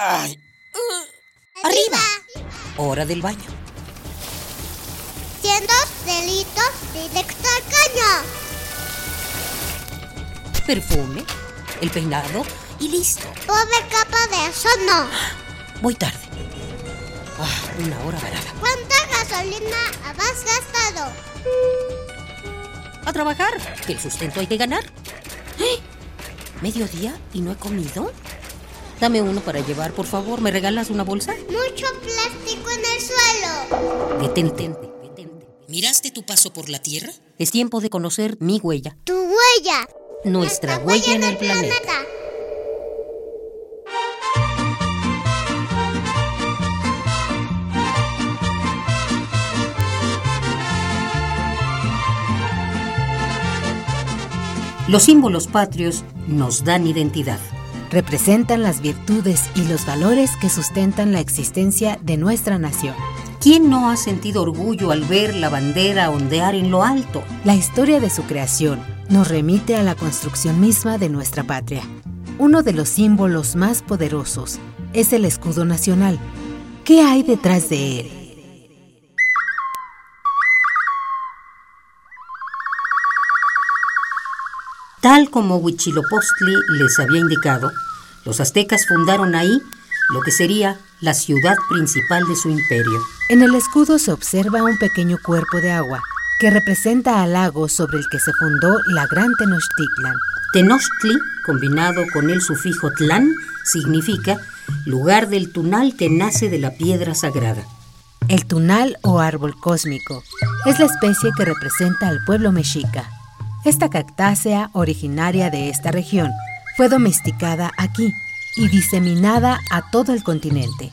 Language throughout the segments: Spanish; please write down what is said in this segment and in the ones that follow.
Ay. Arriba. Hora del baño. Siendo delitos directo al caño. Perfume, el peinado y listo. Pobre capa de eso no. Voy tarde. Ah, una hora varada. ¿Cuánta gasolina has gastado? A trabajar, que el sustento hay que ganar. ¡Eh! ¿Mediodía y no he comido? Dame uno para llevar, por favor. ¿Me regalas una bolsa? Mucho plástico en el suelo. Detente, detente. ¿Miraste tu paso por la Tierra? Es tiempo de conocer mi huella. Tu huella. Nuestra huella en el planeta. Los símbolos patrios nos dan identidad. Representan las virtudes y los valores que sustentan la existencia de nuestra nación. ¿Quién no ha sentido orgullo al ver la bandera ondear en lo alto? La historia de su creación nos remite a la construcción misma de nuestra patria. Uno de los símbolos más poderosos es el escudo nacional. ¿Qué hay detrás de él? Tal como Huitzilopochtli les había indicado, los aztecas fundaron ahí lo que sería la ciudad principal de su imperio. En el escudo se observa un pequeño cuerpo de agua que representa al lago sobre el que se fundó la Gran Tenochtitlan. Tenochtli, combinado con el sufijo tlán, significa lugar del tunal que nace de la piedra sagrada. El tunal o árbol cósmico es la especie que representa al pueblo mexica. Esta cactácea, originaria de esta región, fue domesticada aquí y diseminada a todo el continente.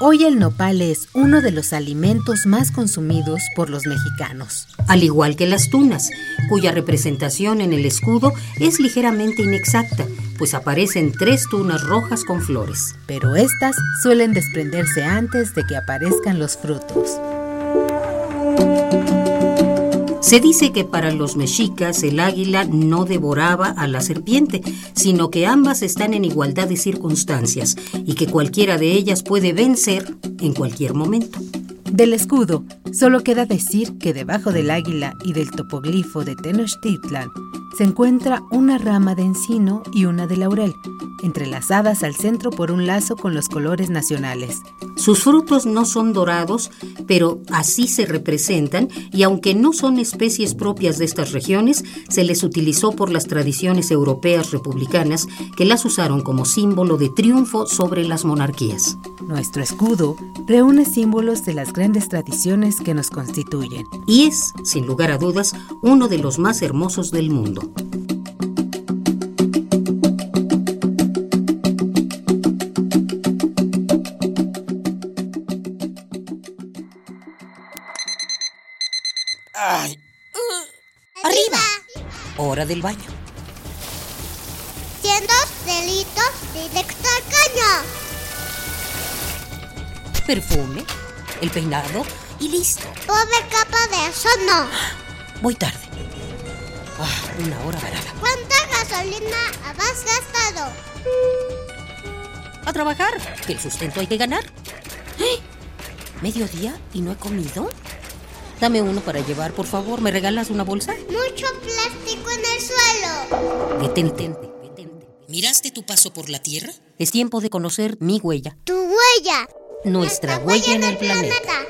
Hoy el nopal es uno de los alimentos más consumidos por los mexicanos. Al igual que las tunas, cuya representación en el escudo es ligeramente inexacta, pues aparecen tres tunas rojas con flores. Pero estas suelen desprenderse antes de que aparezcan los frutos. Se dice que para los mexicas el águila no devoraba a la serpiente, sino que ambas están en igualdad de circunstancias y que cualquiera de ellas puede vencer en cualquier momento. Del escudo, solo queda decir que debajo del águila y del topoglifo de Tenochtitlan se encuentra una rama de encino y una de laurel, entrelazadas al centro por un lazo con los colores nacionales. Sus frutos no son dorados, pero así se representan y aunque no son especies propias de estas regiones, se les utilizó por las tradiciones europeas republicanas que las usaron como símbolo de triunfo sobre las monarquías. Nuestro escudo reúne símbolos de las grandes tradiciones que nos constituyen. Y es, sin lugar a dudas, uno de los más hermosos del mundo. Ay. Arriba. Hora del baño. Siendo delitos directo al caño. Perfume, el peinado y listo. Pobre capa de eso no. Voy tarde. Ah, una hora varada. ¿Cuánta gasolina has gastado? A trabajar, que el sustento hay que ganar. ¡Eh! ¿Mediodía y no he comido? Dame uno para llevar, por favor. ¿Me regalas una bolsa? Mucho plástico en el suelo. Detente, detente. ¿Miraste tu paso por la Tierra? Es tiempo de conocer mi huella. Tu huella. Nuestra, huella, en el planeta.